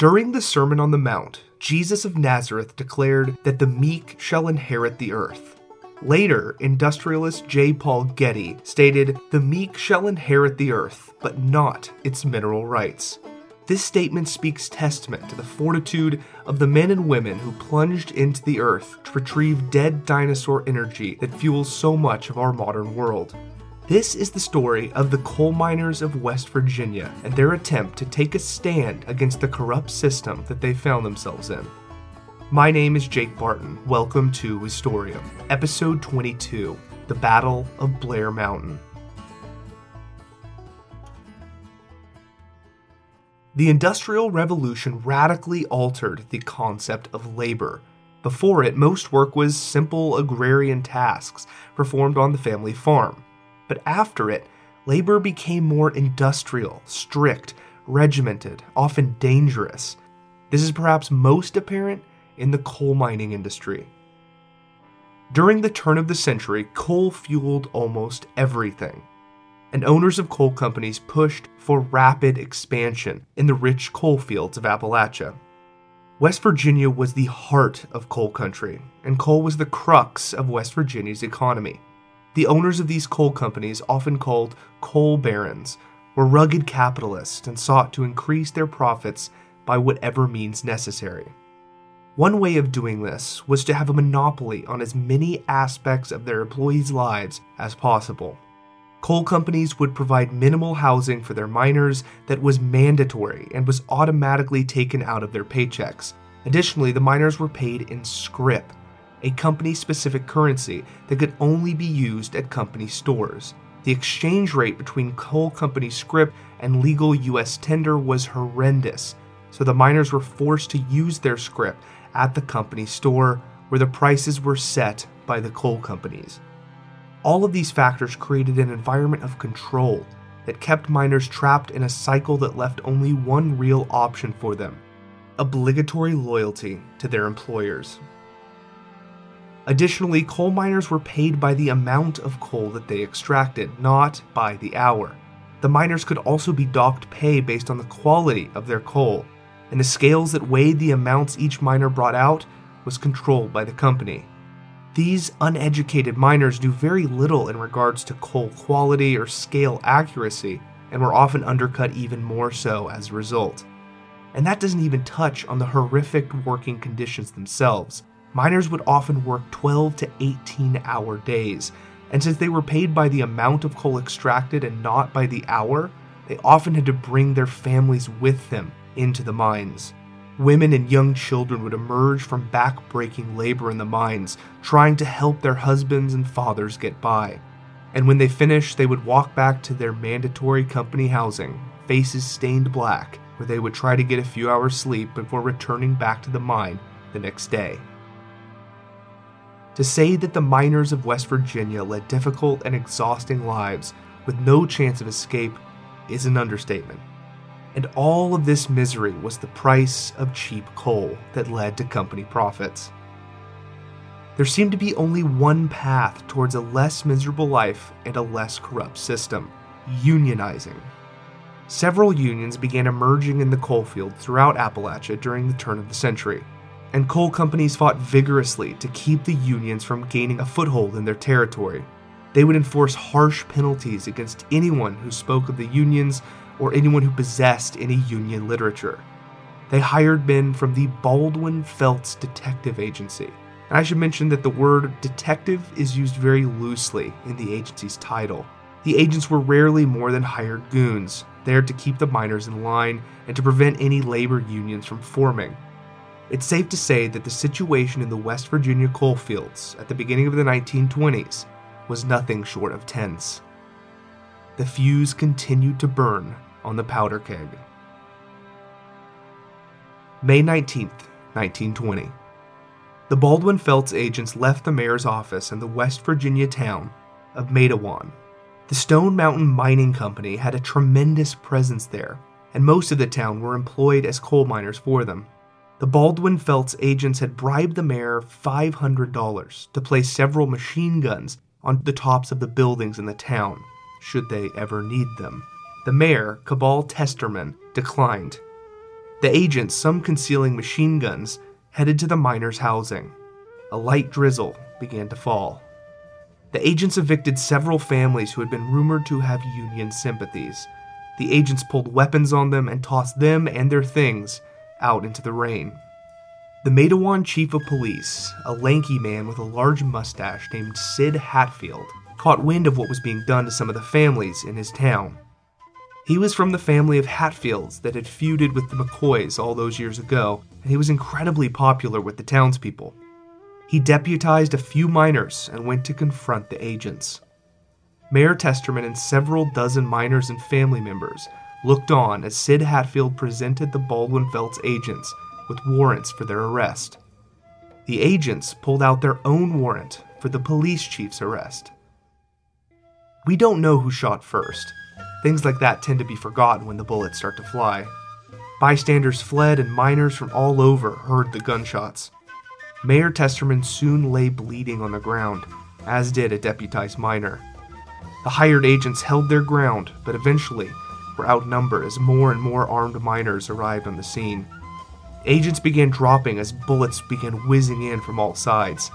During the Sermon on the Mount, Jesus of Nazareth declared that the meek shall inherit the earth. Later, industrialist J. Paul Getty stated, The meek shall inherit the earth, but not its mineral rights. This statement speaks testament to the fortitude of the men and women who plunged into the earth to retrieve dead dinosaur energy that fuels so much of our modern world. This is the story of the coal miners of West Virginia and their attempt to take a stand against the corrupt system that they found themselves in. My name is Jake Barton. Welcome to Historium, Episode 22 The Battle of Blair Mountain. The Industrial Revolution radically altered the concept of labor. Before it, most work was simple agrarian tasks performed on the family farm but after it, labor became more industrial, strict, regimented, often dangerous. This is perhaps most apparent in the coal mining industry. During the turn of the century, coal fueled almost everything, and owners of coal companies pushed for rapid expansion in the rich coal fields of Appalachia. West Virginia was the heart of coal country, and coal was the crux of West Virginia's economy. The owners of these coal companies, often called coal barons, were rugged capitalists and sought to increase their profits by whatever means necessary. One way of doing this was to have a monopoly on as many aspects of their employees' lives as possible. Coal companies would provide minimal housing for their miners that was mandatory and was automatically taken out of their paychecks. Additionally, the miners were paid in scrip, a company specific currency that could only be used at company stores. The exchange rate between coal company scrip and legal US tender was horrendous, so the miners were forced to use their scrip at the company store where the prices were set by the coal companies. All of these factors created an environment of control that kept miners trapped in a cycle that left only one real option for them obligatory loyalty to their employers. Additionally, coal miners were paid by the amount of coal that they extracted, not by the hour. The miners could also be docked pay based on the quality of their coal, and the scales that weighed the amounts each miner brought out was controlled by the company. These uneducated miners knew very little in regards to coal quality or scale accuracy, and were often undercut even more so as a result. And that doesn't even touch on the horrific working conditions themselves. Miners would often work 12 to 18 hour days, and since they were paid by the amount of coal extracted and not by the hour, they often had to bring their families with them into the mines. Women and young children would emerge from back-breaking labor in the mines, trying to help their husbands and fathers get by. And when they finished, they would walk back to their mandatory company housing, faces stained black, where they would try to get a few hours sleep before returning back to the mine the next day. To say that the miners of West Virginia led difficult and exhausting lives with no chance of escape is an understatement. And all of this misery was the price of cheap coal that led to company profits. There seemed to be only one path towards a less miserable life and a less corrupt system unionizing. Several unions began emerging in the coalfield throughout Appalachia during the turn of the century and coal companies fought vigorously to keep the unions from gaining a foothold in their territory. They would enforce harsh penalties against anyone who spoke of the unions or anyone who possessed any union literature. They hired men from the Baldwin Felts Detective Agency. And I should mention that the word detective is used very loosely in the agency's title. The agents were rarely more than hired goons, there to keep the miners in line and to prevent any labor unions from forming. It's safe to say that the situation in the West Virginia coal fields at the beginning of the 1920s was nothing short of tense. The fuse continued to burn on the powder keg. May 19, 1920. The Baldwin Felts agents left the mayor's office in the West Virginia town of Matewan. The Stone Mountain Mining Company had a tremendous presence there, and most of the town were employed as coal miners for them. The Baldwin Felts agents had bribed the mayor $500 to place several machine guns on the tops of the buildings in the town, should they ever need them. The mayor, Cabell Testerman, declined. The agents, some concealing machine guns, headed to the miners' housing. A light drizzle began to fall. The agents evicted several families who had been rumored to have Union sympathies. The agents pulled weapons on them and tossed them and their things out into the rain. The Matewan chief of police, a lanky man with a large mustache named Sid Hatfield, caught wind of what was being done to some of the families in his town. He was from the family of Hatfields that had feuded with the McCoys all those years ago, and he was incredibly popular with the townspeople. He deputized a few miners and went to confront the agents. Mayor Testerman and several dozen miners and family members looked on as Sid Hatfield presented the Baldwin Felts agents with warrants for their arrest. The agents pulled out their own warrant for the police chief's arrest. We don't know who shot first. Things like that tend to be forgotten when the bullets start to fly. Bystanders fled, and miners from all over heard the gunshots. Mayor Testerman soon lay bleeding on the ground, as did a deputized miner. The hired agents held their ground, but eventually were outnumbered as more and more armed miners arrived on the scene. Agents began dropping as bullets began whizzing in from all sides.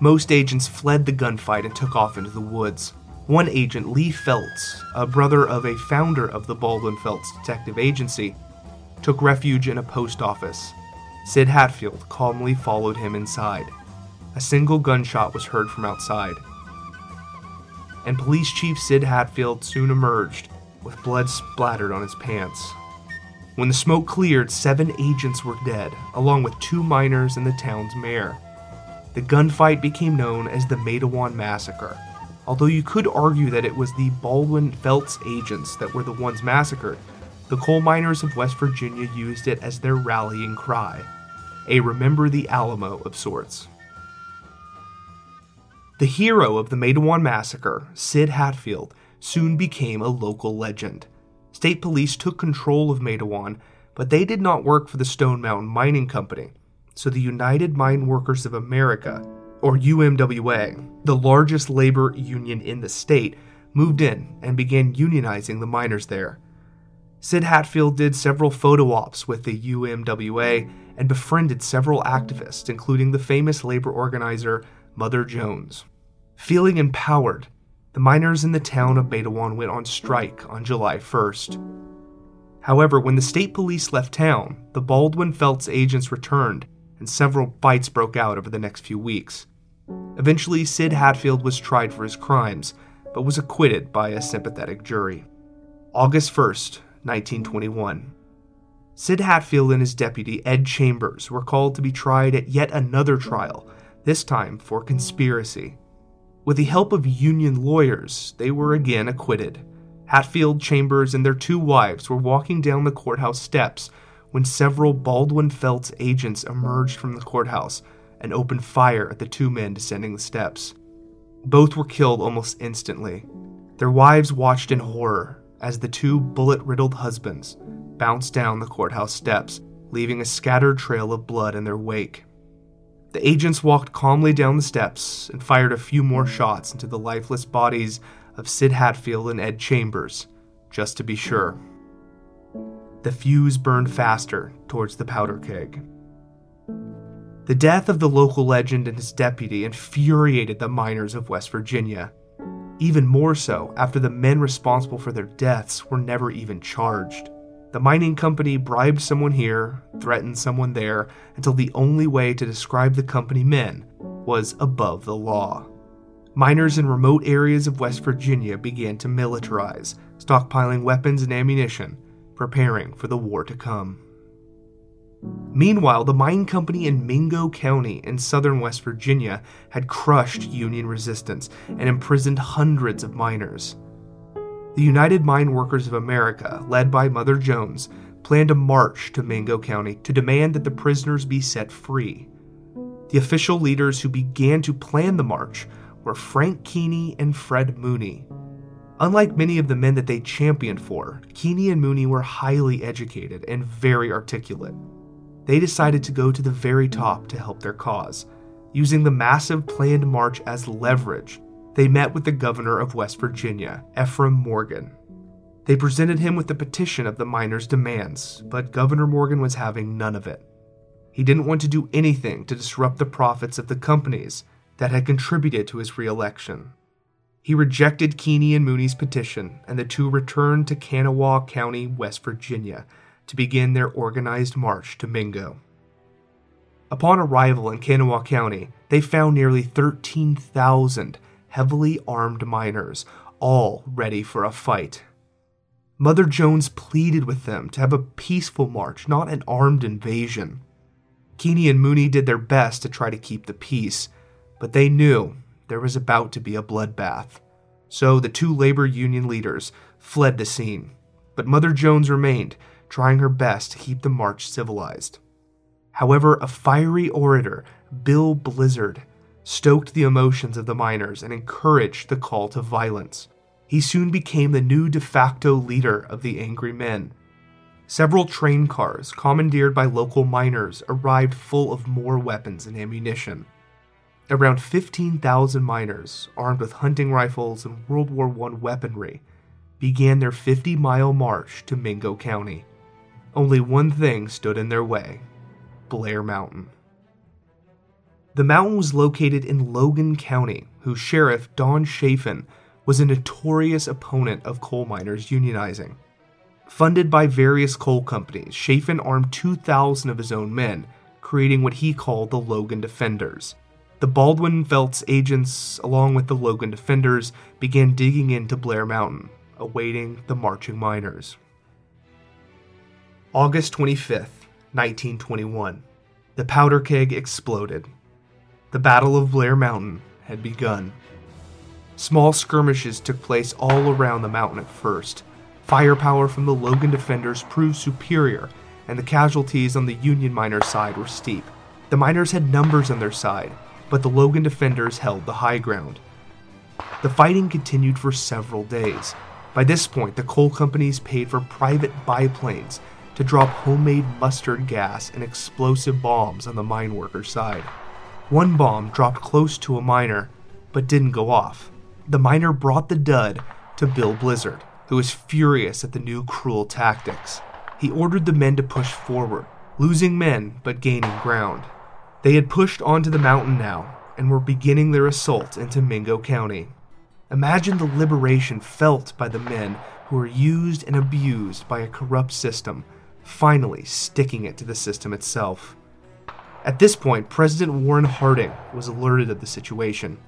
Most agents fled the gunfight and took off into the woods. One agent, Lee Felts, a brother of a founder of the Baldwin Felts Detective Agency, took refuge in a post office. Sid Hatfield calmly followed him inside. A single gunshot was heard from outside. And Police Chief Sid Hatfield soon emerged, with blood splattered on his pants. When the smoke cleared, seven agents were dead, along with two miners and the town's mayor. The gunfight became known as the Matewan Massacre, although you could argue that it was the Baldwin Felts agents that were the ones massacred. The coal miners of West Virginia used it as their rallying cry a Remember the Alamo of sorts. The hero of the Matewan Massacre, Sid Hatfield, soon became a local legend. State police took control of Matewan, but they did not work for the Stone Mountain Mining Company. So the United Mine Workers of America, or UMWA, the largest labor union in the state, moved in and began unionizing the miners there. Sid Hatfield did several photo ops with the UMWA and befriended several activists, including the famous labor organizer Mother Jones. Feeling empowered, the miners in the town of Matewan went on strike on July 1st. However, when the state police left town, the Baldwin Felts agents returned and several fights broke out over the next few weeks. Eventually, Sid Hatfield was tried for his crimes, but was acquitted by a sympathetic jury. August 1st, 1921. Sid Hatfield and his deputy, Ed Chambers, were called to be tried at yet another trial, this time for conspiracy. With the help of union lawyers, they were again acquitted. Hatfield, Chambers, and their two wives were walking down the courthouse steps when several Baldwin Felts agents emerged from the courthouse and opened fire at the two men descending the steps. Both were killed almost instantly. Their wives watched in horror as the two bullet riddled husbands bounced down the courthouse steps, leaving a scattered trail of blood in their wake. The agents walked calmly down the steps and fired a few more shots into the lifeless bodies of Sid Hatfield and Ed Chambers, just to be sure. The fuse burned faster towards the powder keg. The death of the local legend and his deputy infuriated the miners of West Virginia. Even more so after the men responsible for their deaths were never even charged. The mining company bribed someone here, threatened someone there, until the only way to describe the company men was above the law. Miners in remote areas of West Virginia began to militarize, stockpiling weapons and ammunition, preparing for the war to come. Meanwhile, the mine company in Mingo County in southern West Virginia had crushed Union resistance and imprisoned hundreds of miners. The United Mine Workers of America, led by Mother Jones, planned a march to Mingo County to demand that the prisoners be set free. The official leaders who began to plan the march were Frank Keeney and Fred Mooney. Unlike many of the men that they championed for, Keeney and Mooney were highly educated and very articulate. They decided to go to the very top to help their cause, using the massive planned march as leverage they met with the governor of West Virginia, Ephraim Morgan. They presented him with the petition of the miners' demands, but Governor Morgan was having none of it. He didn't want to do anything to disrupt the profits of the companies that had contributed to his reelection. He rejected Keeney and Mooney's petition, and the two returned to Kanawha County, West Virginia, to begin their organized march to Mingo. Upon arrival in Kanawha County, they found nearly 13,000 heavily armed miners, all ready for a fight. Mother Jones pleaded with them to have a peaceful march, not an armed invasion. Keeney and Mooney did their best to try to keep the peace, but they knew there was about to be a bloodbath. So the two labor union leaders fled the scene, but Mother Jones remained, trying her best to keep the march civilized. However, a fiery orator, Bill Blizzard, stoked the emotions of the miners and encouraged the call to violence. He soon became the new de facto leader of the angry men. Several train cars, commandeered by local miners, arrived full of more weapons and ammunition. Around 15,000 miners, armed with hunting rifles and World War I weaponry, began their 50 mile march to Mingo County. Only one thing stood in their way Blair Mountain. The mountain was located in Logan County, whose sheriff, Don Chafin, was a notorious opponent of coal miners unionizing. Funded by various coal companies, Chafin armed 2,000 of his own men, creating what he called the Logan Defenders. The Baldwin Felts agents, along with the Logan Defenders, began digging into Blair Mountain, awaiting the marching miners. August 25th, 1921. The powder keg exploded. The Battle of Blair Mountain had begun. Small skirmishes took place all around the mountain at first. Firepower from the Logan defenders proved superior, and the casualties on the Union miners' side were steep. The miners had numbers on their side, but the Logan defenders held the high ground. The fighting continued for several days. By this point, the coal companies paid for private biplanes to drop homemade mustard gas and explosive bombs on the mine workers' side. One bomb dropped close to a miner, but didn't go off. The miner brought the dud to Bill Blizzard, who was furious at the new cruel tactics. He ordered the men to push forward, losing men but gaining ground. They had pushed onto the mountain now and were beginning their assault into Mingo County. Imagine the liberation felt by the men who were used and abused by a corrupt system finally sticking it to the system itself. At this point, President Warren Harding was alerted of the situation.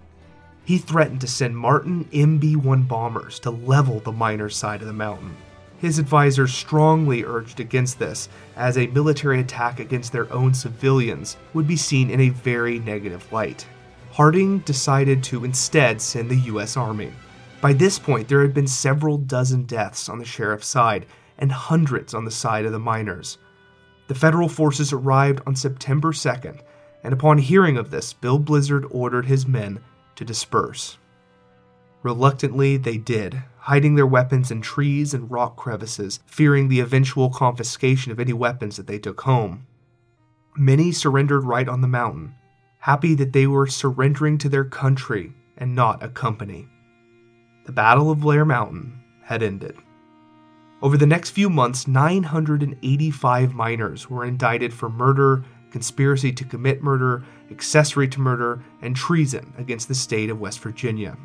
He threatened to send Martin MB 1 bombers to level the miners' side of the mountain. His advisors strongly urged against this, as a military attack against their own civilians would be seen in a very negative light. Harding decided to instead send the U.S. Army. By this point, there had been several dozen deaths on the sheriff's side, and hundreds on the side of the miners. The federal forces arrived on September 2nd, and upon hearing of this, Bill Blizzard ordered his men to disperse. Reluctantly, they did, hiding their weapons in trees and rock crevices, fearing the eventual confiscation of any weapons that they took home. Many surrendered right on the mountain, happy that they were surrendering to their country and not a company. The Battle of Blair Mountain had ended. Over the next few months, 985 miners were indicted for murder, conspiracy to commit murder, accessory to murder, and treason against the state of West Virginia.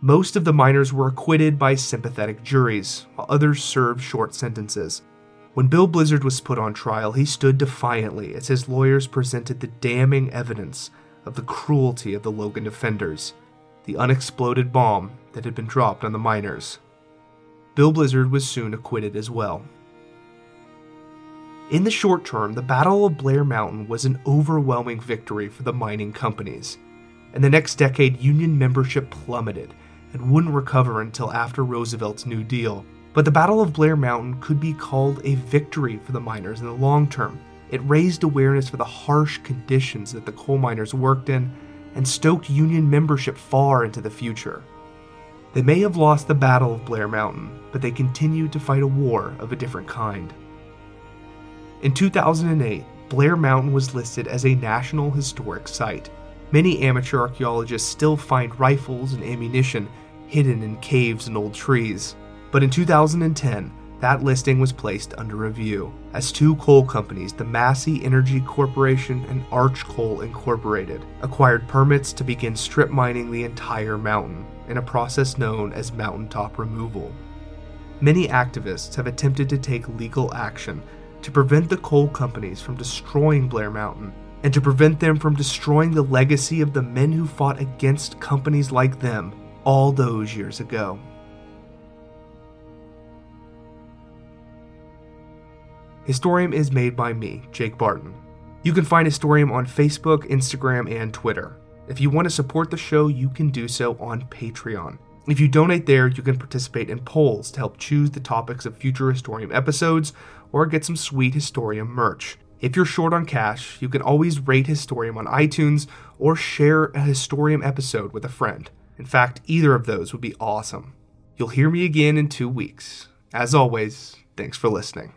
Most of the miners were acquitted by sympathetic juries, while others served short sentences. When Bill Blizzard was put on trial, he stood defiantly as his lawyers presented the damning evidence of the cruelty of the Logan defenders, the unexploded bomb that had been dropped on the miners. Bill Blizzard was soon acquitted as well. In the short term, the Battle of Blair Mountain was an overwhelming victory for the mining companies. In the next decade, Union membership plummeted and wouldn't recover until after Roosevelt's New Deal. But the Battle of Blair Mountain could be called a victory for the miners in the long term. It raised awareness for the harsh conditions that the coal miners worked in and stoked Union membership far into the future. They may have lost the Battle of Blair Mountain, but they continued to fight a war of a different kind. In 2008, Blair Mountain was listed as a National Historic Site. Many amateur archaeologists still find rifles and ammunition hidden in caves and old trees. But in 2010, that listing was placed under review as two coal companies, the Massey Energy Corporation and Arch Coal Incorporated, acquired permits to begin strip mining the entire mountain in a process known as mountaintop removal. Many activists have attempted to take legal action to prevent the coal companies from destroying Blair Mountain and to prevent them from destroying the legacy of the men who fought against companies like them all those years ago. Historium is made by me, Jake Barton. You can find Historium on Facebook, Instagram, and Twitter. If you want to support the show, you can do so on Patreon. If you donate there, you can participate in polls to help choose the topics of future Historium episodes or get some sweet Historium merch. If you're short on cash, you can always rate Historium on iTunes or share a Historium episode with a friend. In fact, either of those would be awesome. You'll hear me again in two weeks. As always, thanks for listening.